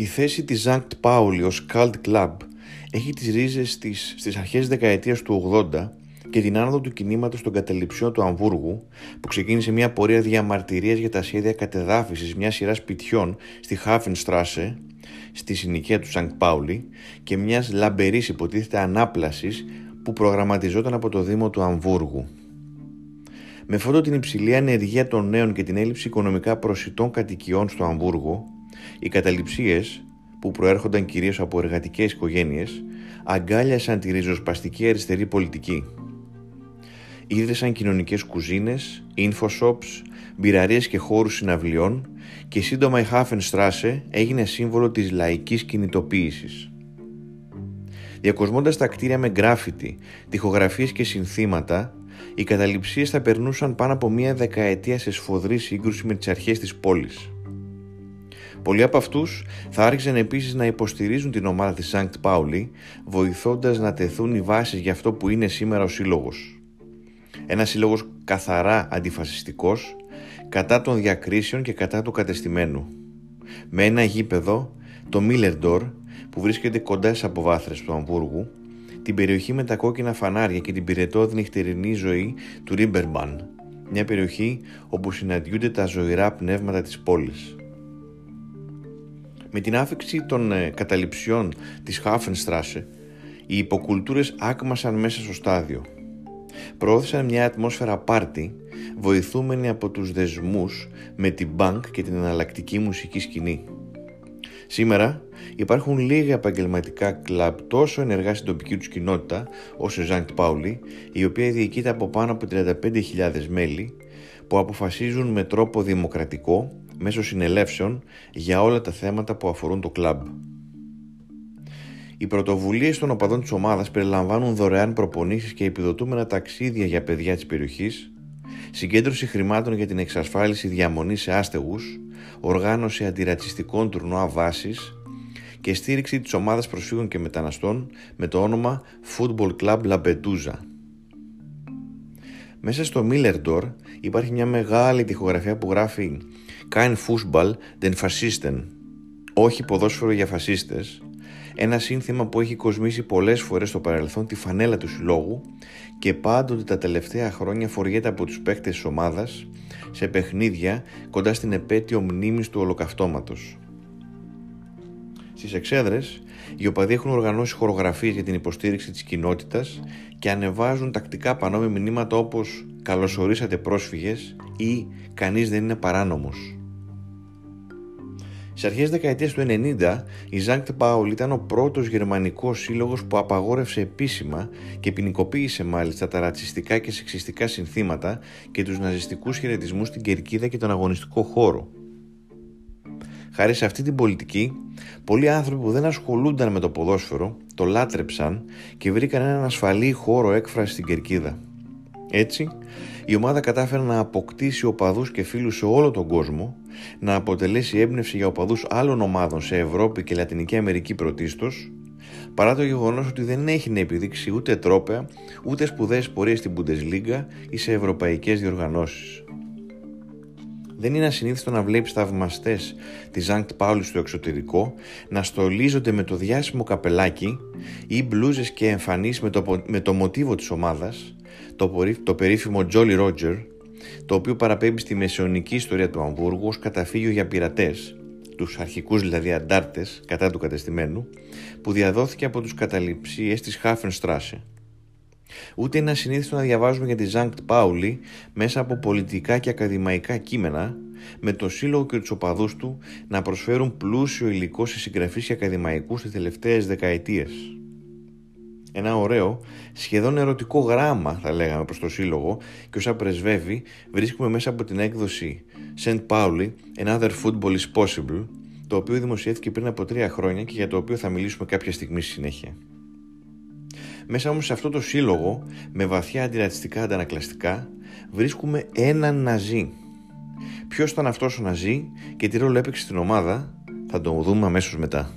Η θέση της Ζανκτ Πάουλη ως cult club έχει τις ρίζες στις, στις αρχές δεκαετίας του 80 και την άνοδο του κινήματος των καταληψιών του Αμβούργου που ξεκίνησε μια πορεία διαμαρτυρίας για τα σχέδια κατεδάφισης μιας σειράς σπιτιών στη Χάφενστράσε στη συνοικία του Σανκτ Πάουλη και μιας λαμπερής υποτίθεται ανάπλασης που προγραμματιζόταν από το Δήμο του Αμβούργου. Με φόντο την υψηλή ανεργία των νέων και την έλλειψη οικονομικά προσιτών κατοικιών στο Αμβούργο, οι καταληψίες, που προέρχονταν κυρίως από εργατικές οικογένειες, αγκάλιασαν τη ριζοσπαστική αριστερή πολιτική. Ίδρυσαν κοινωνικές κουζίνες, infoshops, μπειραρίες και χώρους συναυλιών και σύντομα η Hafenstrasse έγινε σύμβολο της λαϊκής κινητοποίησης. Διακοσμώντας τα κτίρια με γκράφιτι, τοιχογραφίες και συνθήματα, οι καταληψίες θα περνούσαν πάνω από μία δεκαετία σε σφοδρή σύγκρουση με τις αρχές της πόλης. Πολλοί από αυτούς θα άρχισαν επίσης να υποστηρίζουν την ομάδα της Σανκτ Πάουλη, βοηθώντας να τεθούν οι βάσεις για αυτό που είναι σήμερα ο σύλλογος. Ένας σύλλογος καθαρά αντιφασιστικός, κατά των διακρίσεων και κατά του κατεστημένου. Με ένα γήπεδο, το Μίλερντορ, που βρίσκεται κοντά στις αποβάθρες του Αμβούργου, την περιοχή με τα κόκκινα φανάρια και την πυρετόδη νυχτερινή ζωή του Ρίμπερμπαν, μια περιοχή όπου συναντιούνται τα ζωηρά πνεύματα της πόλης. Με την άφηξη των ε, καταληψιών της Χάφενστράσε, οι υποκουλτούρες άκμασαν μέσα στο στάδιο. Προώθησαν μια ατμόσφαιρα πάρτι, βοηθούμενοι από τους δεσμούς με την μπανκ και την εναλλακτική μουσική σκηνή. Σήμερα υπάρχουν λίγα επαγγελματικά κλαμπ τόσο ενεργά στην τοπική τους κοινότητα όσο η Ζανκτ Πάουλη, η οποία διοικείται από πάνω από 35.000 μέλη που αποφασίζουν με τρόπο δημοκρατικό μέσω συνελεύσεων για όλα τα θέματα που αφορούν το κλαμπ. Οι πρωτοβουλίες των οπαδών της ομάδας περιλαμβάνουν δωρεάν προπονήσεις και επιδοτούμενα ταξίδια για παιδιά της περιοχής, συγκέντρωση χρημάτων για την εξασφάλιση διαμονής σε άστεγους, οργάνωση αντιρατσιστικών τουρνουά βάσης και στήριξη της ομάδας προσφύγων και μεταναστών με το όνομα Football Club Lampedusa. Μέσα στο Millerdor υπάρχει μια μεγάλη τοιχογραφία που γράφει «Kein Fußball den Faschisten» όχι ποδόσφαιρο για φασίστες, ένα σύνθημα που έχει κοσμήσει πολλές φορές στο παρελθόν τη φανέλα του συλλόγου και πάντοτε τα τελευταία χρόνια φοριέται από τους παίκτες της ομάδας σε παιχνίδια κοντά στην επέτειο μνήμης του ολοκαυτώματος. Στις εξέδρες, οι οπαδοί έχουν οργανώσει χορογραφίες για την υποστήριξη της κοινότητας και ανεβάζουν τακτικά πανό με μηνύματα όπως «Καλωσορίσατε πρόσφυγες» ή «Κανείς δεν είναι παράνομος». Στι αρχές δεκαετίας του 90, η Ζάνκτ Πάουλ ήταν ο πρώτος γερμανικός σύλλογος που απαγόρευσε επίσημα και ποινικοποίησε μάλιστα τα ρατσιστικά και σεξιστικά συνθήματα και τους ναζιστικούς χαιρετισμούς στην κερκίδα και τον αγωνιστικό χώρο. Χάρη σε αυτή την πολιτική, πολλοί άνθρωποι που δεν ασχολούνταν με το ποδόσφαιρο το λάτρεψαν και βρήκαν έναν ασφαλή χώρο έκφρασης στην κερκίδα. Έτσι, η ομάδα κατάφερε να αποκτήσει οπαδούς και φίλους σε όλο τον κόσμο, να αποτελέσει έμπνευση για οπαδούς άλλων ομάδων σε Ευρώπη και Λατινική Αμερική πρωτίστως, παρά το γεγονός ότι δεν έχει να επιδείξει ούτε τρόπαια, ούτε σπουδαίες πορείες στην Bundesliga ή σε ευρωπαϊκές διοργανώσεις. Δεν είναι ασυνήθιστο να βλέπεις θαυμαστές τη Ζανκτ Πάουλη στο εξωτερικό να στολίζονται με το διάσημο καπελάκι ή μπλούζες και εμφανίσεις με το, με το μοτίβο της ομάδας, το, το περίφημο Jolly Roger, το οποίο παραπέμπει στη μεσαιωνική ιστορία του Αμβούργου ως καταφύγιο για πειρατές, τους αρχικούς δηλαδή αντάρτες κατά του κατεστημένου, που διαδόθηκε από τους καταληψίες της Χάφενστράσε. Ούτε είναι ασυνήθιστο να διαβάζουμε για τη Ζανκτ Πάουλη μέσα από πολιτικά και ακαδημαϊκά κείμενα, με το σύλλογο και τους οπαδούς του να προσφέρουν πλούσιο υλικό σε συγγραφείς και ακαδημαϊκούς τις τελευταίες δεκαετίες ένα ωραίο, σχεδόν ερωτικό γράμμα θα λέγαμε προς το σύλλογο και όσα πρεσβεύει βρίσκουμε μέσα από την έκδοση St. Pauli Another Football is Possible το οποίο δημοσιεύτηκε πριν από τρία χρόνια και για το οποίο θα μιλήσουμε κάποια στιγμή στη συνέχεια. Μέσα όμως σε αυτό το σύλλογο με βαθιά αντιρατσιστικά αντανακλαστικά βρίσκουμε έναν Ναζί. Ποιος ήταν αυτός ο Ναζί και τι ρόλο έπαιξε στην ομάδα θα το δούμε αμέσως μετά.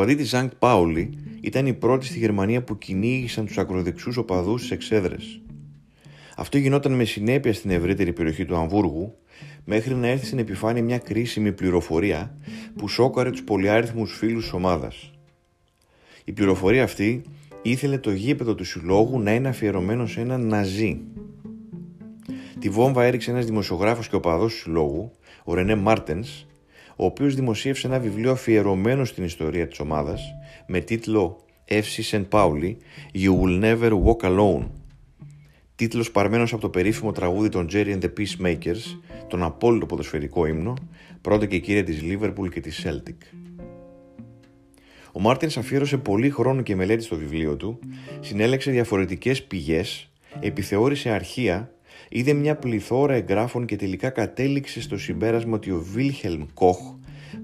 Οπαδοί της Ζανκτ Πάουλη ήταν οι πρώτοι στη Γερμανία που κυνήγησαν τους ακροδεξιούς οπαδούς στις εξέδρες. Αυτό γινόταν με συνέπεια στην ευρύτερη περιοχή του Αμβούργου, μέχρι να έρθει στην επιφάνεια μια κρίσιμη πληροφορία που σόκαρε τους πολυάριθμους φίλους της ομάδας. Η πληροφορία αυτή ήθελε το γήπεδο του συλλόγου να είναι αφιερωμένο σε έναν Ναζί. Τη βόμβα έριξε ένας δημοσιογράφος και οπαδός του συλλόγου, ο Ρενέ Μάρτενς, ο οποίος δημοσίευσε ένα βιβλίο αφιερωμένο στην ιστορία της ομάδας με τίτλο FC St. Pauli You Will Never Walk Alone τίτλος παρμένος από το περίφημο τραγούδι των Jerry and the Peacemakers, τον απόλυτο ποδοσφαιρικό ύμνο, πρώτα και κύρια της Liverpool και της Celtic. Ο Μάρτινς αφιέρωσε πολύ χρόνο και μελέτη στο βιβλίο του, συνέλεξε διαφορετικές πηγές, επιθεώρησε αρχεία, είδε μια πληθώρα εγγράφων και τελικά κατέληξε στο συμπέρασμα ότι ο Βίλχελμ Κοχ,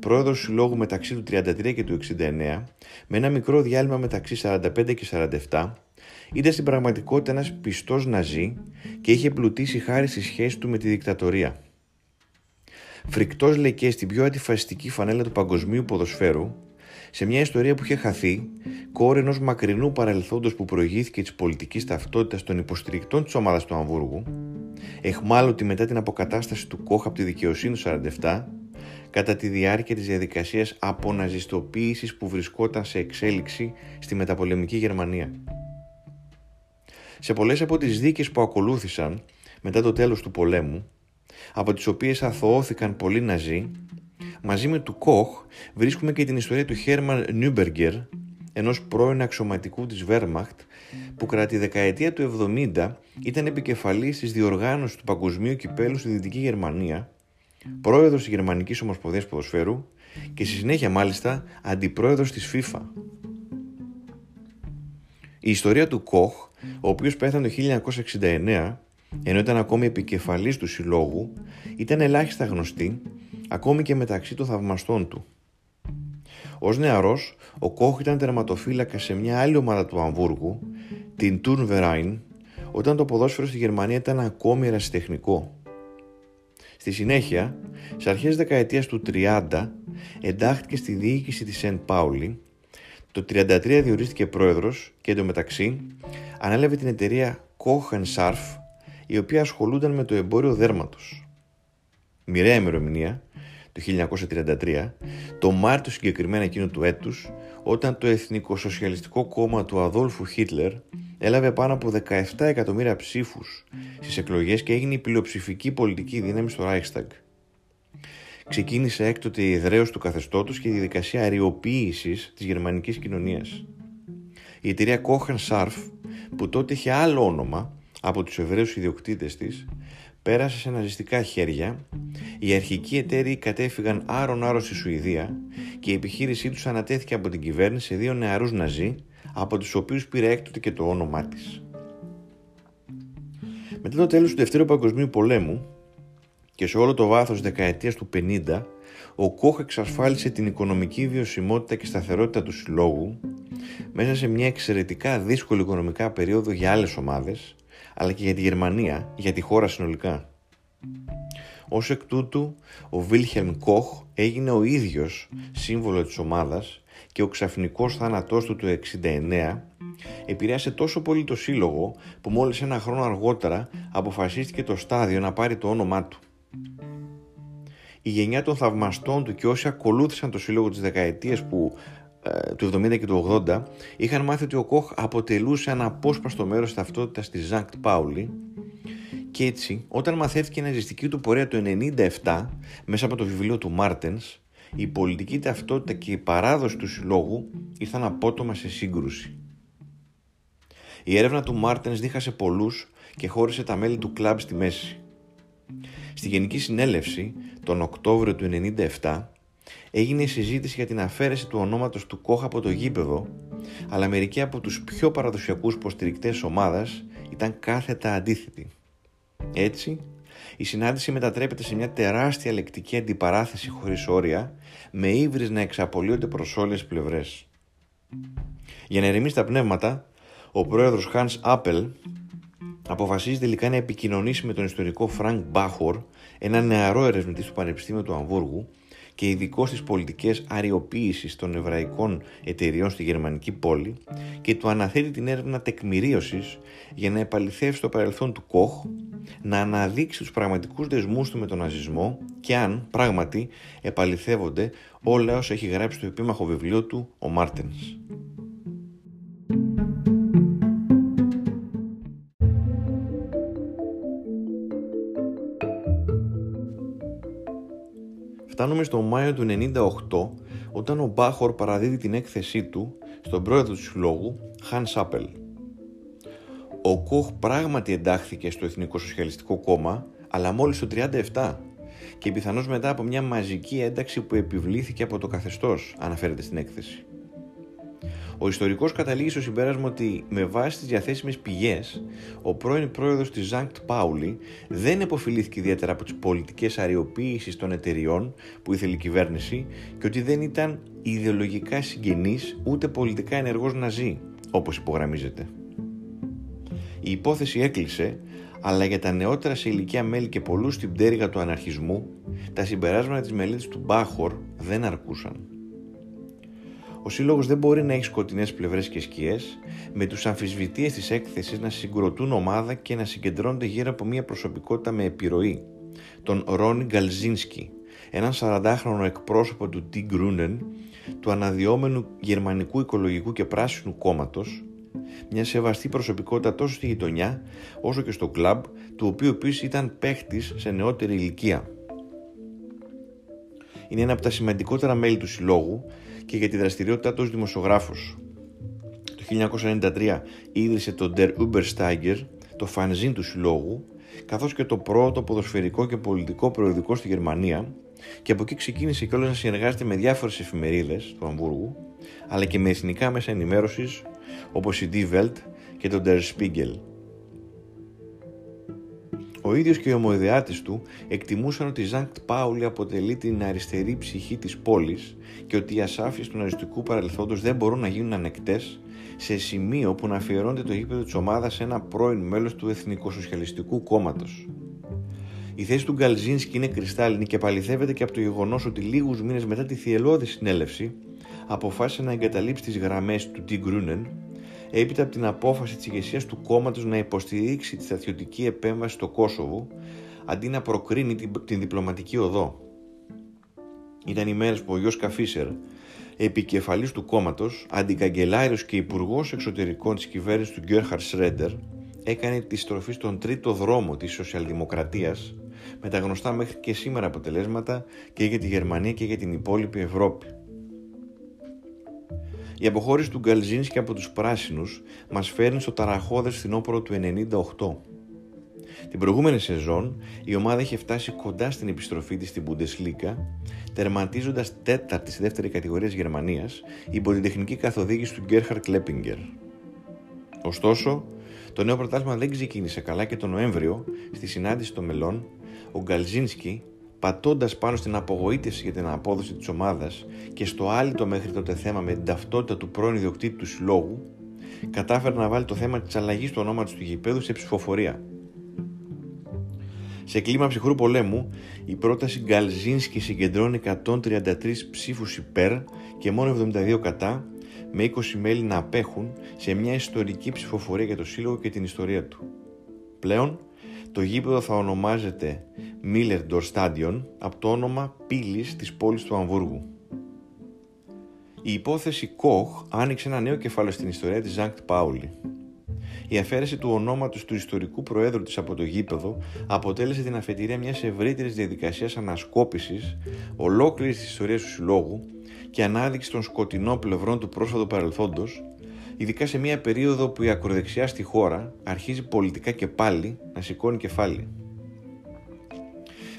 πρόεδρος του συλλόγου μεταξύ του 33 και του 69, με ένα μικρό διάλειμμα μεταξύ 45 και 47, ήταν στην πραγματικότητα ένας πιστός ναζί και είχε πλουτίσει χάρη στη σχέση του με τη δικτατορία. Φρικτός λέει και στην πιο αντιφασιστική φανέλα του παγκοσμίου ποδοσφαίρου, σε μια ιστορία που είχε χαθεί, κόρη ενός μακρινού παρελθόντος που προηγήθηκε της πολιτικής ταυτότητας των υποστηρικτών της ομάδας του Αμβούργου, εχμάλωτη μετά την αποκατάσταση του Κόχ από τη δικαιοσύνη του 47, κατά τη διάρκεια της διαδικασίας αποναζιστοποίησης που βρισκόταν σε εξέλιξη στη μεταπολεμική Γερμανία. Σε πολλές από τις δίκες που ακολούθησαν μετά το τέλος του πολέμου, από τις οποίες αθωώθηκαν πολλοί Ναζί, μαζί με του Κοχ βρίσκουμε και την ιστορία του Χέρμαν Νιούμπεργκερ, ενός πρώην αξιωματικού της Βέρμαχτ, που κατά τη δεκαετία του 70 ήταν επικεφαλής της διοργάνωσης του παγκοσμίου κυπέλου στη Δυτική Γερμανία, πρόεδρος της Γερμανικής Ομοσπονδίας Ποδοσφαίρου και στη συνέχεια μάλιστα αντιπρόεδρος της FIFA. Η ιστορία του Κοχ ο οποίος πέθανε το 1969, ενώ ήταν ακόμη επικεφαλής του συλλόγου, ήταν ελάχιστα γνωστή, ακόμη και μεταξύ των θαυμαστών του. Ω νεαρός, ο Κόχ ήταν τερματοφύλακα σε μια άλλη ομάδα του Αμβούργου, την Turnverein, όταν το ποδόσφαιρο στη Γερμανία ήταν ακόμη ερασιτεχνικό. Στη συνέχεια, σε αρχές δεκαετίας του 30, εντάχθηκε στη διοίκηση της Σεντ Πάουλη, το 33 διορίστηκε πρόεδρος και εντωμεταξύ ανέλαβε την εταιρεία Koch Sarf, η οποία ασχολούνταν με το εμπόριο δέρματος. Μοιραία ημερομηνία, το 1933, το Μάρτιο συγκεκριμένα εκείνο του έτους, όταν το Εθνικό Σοσιαλιστικό Κόμμα του Αδόλφου Χίτλερ έλαβε πάνω από 17 εκατομμύρια ψήφους στις εκλογές και έγινε η πλειοψηφική πολιτική δύναμη στο Reichstag. Ξεκίνησε έκτοτε η εδραίωση του καθεστώτος και η διαδικασία αριοποίησης της γερμανικής κοινωνίας. Η εταιρεία Kochen Sarf που τότε είχε άλλο όνομα από τους Εβραίους ιδιοκτήτες της, πέρασε σε ναζιστικά χέρια, οι αρχικοί εταίροι κατέφυγαν άρον-άρον στη Σουηδία και η επιχείρησή τους ανατέθηκε από την κυβέρνηση σε δύο νεαρούς ναζί, από τους οποίους πήρε έκτοτε και το όνομά της. Μετά το τέλος του Δευτέρου Παγκοσμίου Πολέμου και σε όλο το βάθος δεκαετίας του 50, ο Κόχ εξασφάλισε την οικονομική βιωσιμότητα και σταθερότητα του συλλόγου μέσα σε μια εξαιρετικά δύσκολη οικονομικά περίοδο για άλλες ομάδες, αλλά και για τη Γερμανία, για τη χώρα συνολικά. Ως εκ τούτου, ο Βίλχελμ Κοχ έγινε ο ίδιος σύμβολο της ομάδας και ο ξαφνικός θάνατός του του 69 επηρέασε τόσο πολύ το σύλλογο που μόλις ένα χρόνο αργότερα αποφασίστηκε το στάδιο να πάρει το όνομά του. Η γενιά των θαυμαστών του και όσοι ακολούθησαν το σύλλογο της δεκαετίας που ε, του 70 και του 80 είχαν μάθει ότι ο Κοχ αποτελούσε ένα απόσπαστο μέρος της ταυτότητας της Ζανκτ Πάουλη και έτσι όταν μαθαίθηκε η ναζιστική του πορεία το 97 μέσα από το βιβλίο του Μάρτενς η πολιτική ταυτότητα και η παράδοση του συλλόγου ήρθαν απότομα σε σύγκρουση. Η έρευνα του Μάρτενς δίχασε πολλούς και χώρισε τα μέλη του κλαμπ στη μέση. Στη Γενική Συνέλευση τον Οκτώβριο του 1997 έγινε η συζήτηση για την αφαίρεση του ονόματος του Κόχ από το γήπεδο, αλλά μερικοί από τους πιο παραδοσιακούς υποστηρικτές της ομάδας ήταν κάθετα αντίθετοι. Έτσι, η συνάντηση μετατρέπεται σε μια τεράστια λεκτική αντιπαράθεση χωρίς όρια, με ύβρις να εξαπολύονται προς όλες πλευρές. Για να ερεμήσει τα πνεύματα, ο πρόεδρος Hans Appel αποφασίζει τελικά να επικοινωνήσει με τον ιστορικό Frank Bachor, ένα νεαρό ερευνητή του Πανεπιστήμιου του Αμβούργου, και ειδικό στις πολιτικές αριοποίησης των εβραϊκών εταιριών στη γερμανική πόλη και του αναθέτει την έρευνα τεκμηρίωσης για να επαληθεύσει το παρελθόν του Κοχ, να αναδείξει τους πραγματικούς δεσμούς του με τον ναζισμό και αν, πράγματι, επαληθεύονται όλα όσα έχει γράψει στο επίμαχο βιβλίο του ο Μάρτενς. Φτάνουμε στο Μάιο του 98 όταν ο Μπάχορ παραδίδει την έκθεσή του στον πρόεδρο του συλλόγου Χαν Σάπελ. Ο Κοχ πράγματι εντάχθηκε στο Εθνικό Σοσιαλιστικό Κόμμα αλλά μόλις το 37 και πιθανώς μετά από μια μαζική ένταξη που επιβλήθηκε από το καθεστώς αναφέρεται στην έκθεση. Ο ιστορικός καταλήγει στο συμπέρασμα ότι με βάση τις διαθέσιμες πηγές ο πρώην πρόεδρος της Ζανκτ Πάουλη δεν επωφελήθηκε ιδιαίτερα από τις πολιτικές αριοποίησεις των εταιριών που ήθελε η κυβέρνηση και ότι δεν ήταν ιδεολογικά συγγενής ούτε πολιτικά ενεργός ναζί όπως υπογραμμίζεται. Η υπόθεση έκλεισε αλλά για τα νεότερα σε ηλικία μέλη και πολλούς στην πτέρυγα του αναρχισμού, τα συμπεράσματα της μελέτης του Μπάχορ δεν αρκούσαν. Ο σύλλογος δεν μπορεί να έχει σκοτεινές πλευρές και σκιές, με τους αμφισβητείε της έκθεσης να συγκροτούν ομάδα και να συγκεντρώνονται γύρω από μια προσωπικότητα με επιρροή, τον Ρόνι Γκαλζίνσκι, έναν 40χρονο εκπρόσωπο του Τι Γκρούνεν, του αναδυόμενου γερμανικού οικολογικού και πράσινου κόμματος, μια σεβαστή προσωπικότητα τόσο στη γειτονιά όσο και στο κλαμπ, του οποίου επίσης ήταν παίχτης σε νεότερη ηλικία. Είναι ένα από τα σημαντικότερα μέλη του συλλόγου και για τη δραστηριότητά του ως δημοσιογράφος. Το 1993 ίδρυσε το Der Übersteiger, το φανζίν του συλλόγου, καθώς και το πρώτο ποδοσφαιρικό και πολιτικό προεδρικό στη Γερμανία και από εκεί ξεκίνησε κιόλας να συνεργάζεται με διάφορες εφημερίδες του Αμβούργου, αλλά και με εθνικά μέσα ενημέρωσης όπως η Die Welt και το Der Spiegel. Ο ίδιος και οι ομοειδεάτες του εκτιμούσαν ότι η Ζανκτ Πάουλη αποτελεί την αριστερή ψυχή της πόλης και ότι οι ασάφειες του ναριστικού παρελθόντος δεν μπορούν να γίνουν ανεκτές σε σημείο που να αφιερώνεται το γήπεδο της ομάδας σε ένα πρώην μέλος του Εθνικοσοσιαλιστικού Κόμματος. Η θέση του Γκαλζίνσκι είναι κρυστάλλινη και παληθεύεται και από το γεγονός ότι λίγους μήνες μετά τη θυελώδη συνέλευση αποφάσισε να εγκαταλείψει τις γραμμές του Τι Γκρούνεν έπειτα από την απόφαση της ηγεσίας του κόμματος να υποστηρίξει τη στρατιωτική επέμβαση στο Κόσοβο αντί να προκρίνει την, την διπλωματική οδό. Ήταν οι μέρες που ο Γιώργος Καφίσερ, επικεφαλής του κόμματος, αντικαγκελάριος και υπουργός εξωτερικών της κυβέρνησης του Γκέρχαρ Σρέντερ, έκανε τη στροφή στον τρίτο δρόμο της σοσιαλδημοκρατίας με τα γνωστά μέχρι και σήμερα αποτελέσματα και για τη Γερμανία και για την υπόλοιπη Ευρώπη. Η αποχώρηση του Γκαλζίνσκι από τους πράσινους μας φέρνει στο ταραχώδες φθινόπωρο του 98. Την προηγούμενη σεζόν η ομάδα είχε φτάσει κοντά στην επιστροφή της στην Bundesliga, τερματίζοντας τέταρτη στη δεύτερη κατηγορία της Γερμανίας υπό την τεχνική καθοδήγηση του Gerhard Kleppinger. Ωστόσο, το νέο πρωτάθλημα δεν ξεκίνησε καλά και τον Νοέμβριο, στη συνάντηση των μελών, ο Γκαλζίνσκι πατώντας πάνω στην απογοήτευση για την απόδοση της ομάδας και στο άλυτο μέχρι τότε θέμα με την ταυτότητα του πρώην ιδιοκτήτη του συλλόγου, κατάφερε να βάλει το θέμα της αλλαγής του ονόματος του γηπέδου σε ψηφοφορία. Σε κλίμα ψυχρού πολέμου, η πρόταση Γκαλζίνσκι συγκεντρώνει 133 ψήφους υπέρ και μόνο 72 κατά, με 20 μέλη να απέχουν σε μια ιστορική ψηφοφορία για το σύλλογο και την ιστορία του. Πλέον, το γήπεδο θα ονομάζεται Millerdor Stadion από το όνομα πύλης της πόλης του Αμβούργου. Η υπόθεση Koch άνοιξε ένα νέο κεφάλαιο στην ιστορία της Ζανκτ Πάουλη. Η αφαίρεση του ονόματος του ιστορικού προέδρου της από το γήπεδο αποτέλεσε την αφετηρία μιας ευρύτερης διαδικασίας ανασκόπησης ολόκληρης της ιστορίας του συλλόγου και ανάδειξη των σκοτεινών πλευρών του πρόσφατου παρελθόντος ειδικά σε μια περίοδο που η ακροδεξιά στη χώρα αρχίζει πολιτικά και πάλι να σηκώνει κεφάλι.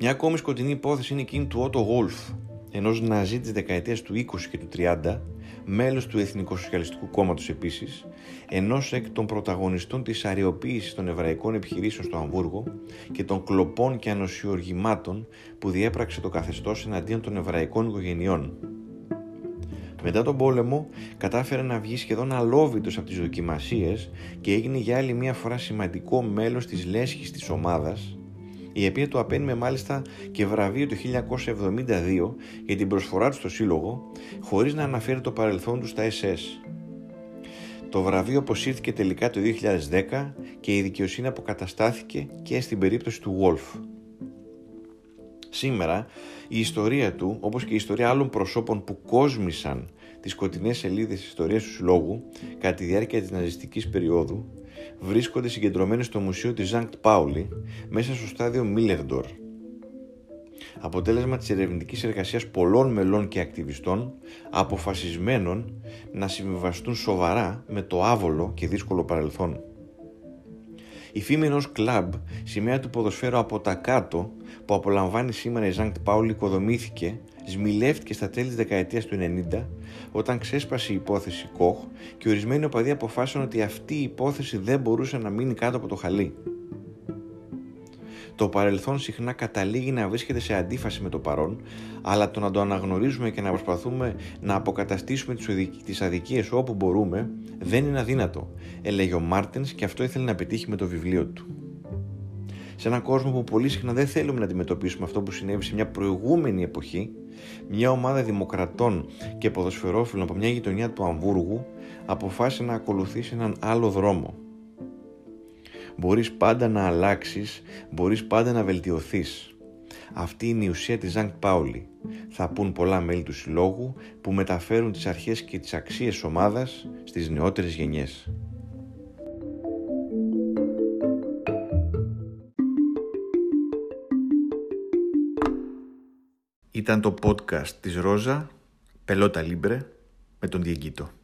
Μια ακόμη σκοτεινή υπόθεση είναι εκείνη του Ότο Γόλφ, ενός Ναζί της δεκαετίας του 20 και του 30, μέλος του Εθνικοσοσιαλιστικού Κόμματος επίσης, ενός εκ των πρωταγωνιστών της αριοποίησης των εβραϊκών επιχειρήσεων στο Αμβούργο και των κλοπών και ανοσιοργημάτων που διέπραξε το καθεστώς εναντίον των εβραϊκών οικογενειών. Μετά τον πόλεμο κατάφερε να βγει σχεδόν αλόβητος από τις δοκιμασίες και έγινε για άλλη μια φορά σημαντικό μέλος της λέσχης της ομάδας η οποία του απένιμε μάλιστα και βραβείο το 1972 για την προσφορά του στο Σύλλογο, χωρίς να αναφέρει το παρελθόν του στα SS. Το βραβείο αποσύρθηκε τελικά το 2010 και η δικαιοσύνη αποκαταστάθηκε και στην περίπτωση του Wolf. Σήμερα η ιστορία του, όπως και η ιστορία άλλων προσώπων που κόσμησαν τις σκοτεινές σελίδες της ιστορίας του Συλλόγου κατά τη διάρκεια της ναζιστικής περίοδου, βρίσκονται συγκεντρωμένες στο Μουσείο της Ζανκτ Πάουλη μέσα στο στάδιο Μίλερντορ. Αποτέλεσμα της ερευνητικής εργασίας πολλών μελών και ακτιβιστών αποφασισμένων να συμβιβαστούν σοβαρά με το άβολο και δύσκολο παρελθόν. Η φήμη ενός κλαμπ, σημαία του ποδοσφαίρου από τα κάτω, που απολαμβάνει σήμερα η Ζανκτ Πάουλη, οικοδομήθηκε, σμιλεύτηκε στα τέλη της δεκαετίας του 90, όταν ξέσπασε η υπόθεση Κοχ και ορισμένοι οπαδοί αποφάσισαν ότι αυτή η υπόθεση δεν μπορούσε να μείνει κάτω από το χαλί. Το παρελθόν συχνά καταλήγει να βρίσκεται σε αντίφαση με το παρόν, αλλά το να το αναγνωρίζουμε και να προσπαθούμε να αποκαταστήσουμε τις αδικίες όπου μπορούμε δεν είναι αδύνατο, έλεγε ο Μάρτινς και αυτό ήθελε να πετύχει με το βιβλίο του. Σε έναν κόσμο που πολύ συχνά δεν θέλουμε να αντιμετωπίσουμε αυτό που συνέβη σε μια προηγούμενη εποχή, μια ομάδα δημοκρατών και ποδοσφαιρόφιλων από μια γειτονιά του Αμβούργου αποφάσισε να ακολουθήσει έναν άλλο δρόμο – Μπορείς πάντα να αλλάξεις, μπορείς πάντα να βελτιωθείς. Αυτή είναι η ουσία της Ζανκ Πάουλη. Θα πούν πολλά μέλη του συλλόγου που μεταφέρουν τις αρχές και τις αξίες ομάδας στις νεότερες γενιές. Ήταν το podcast της Ρόζα, Πελότα Λίμπρε, με τον Διεγκύτο.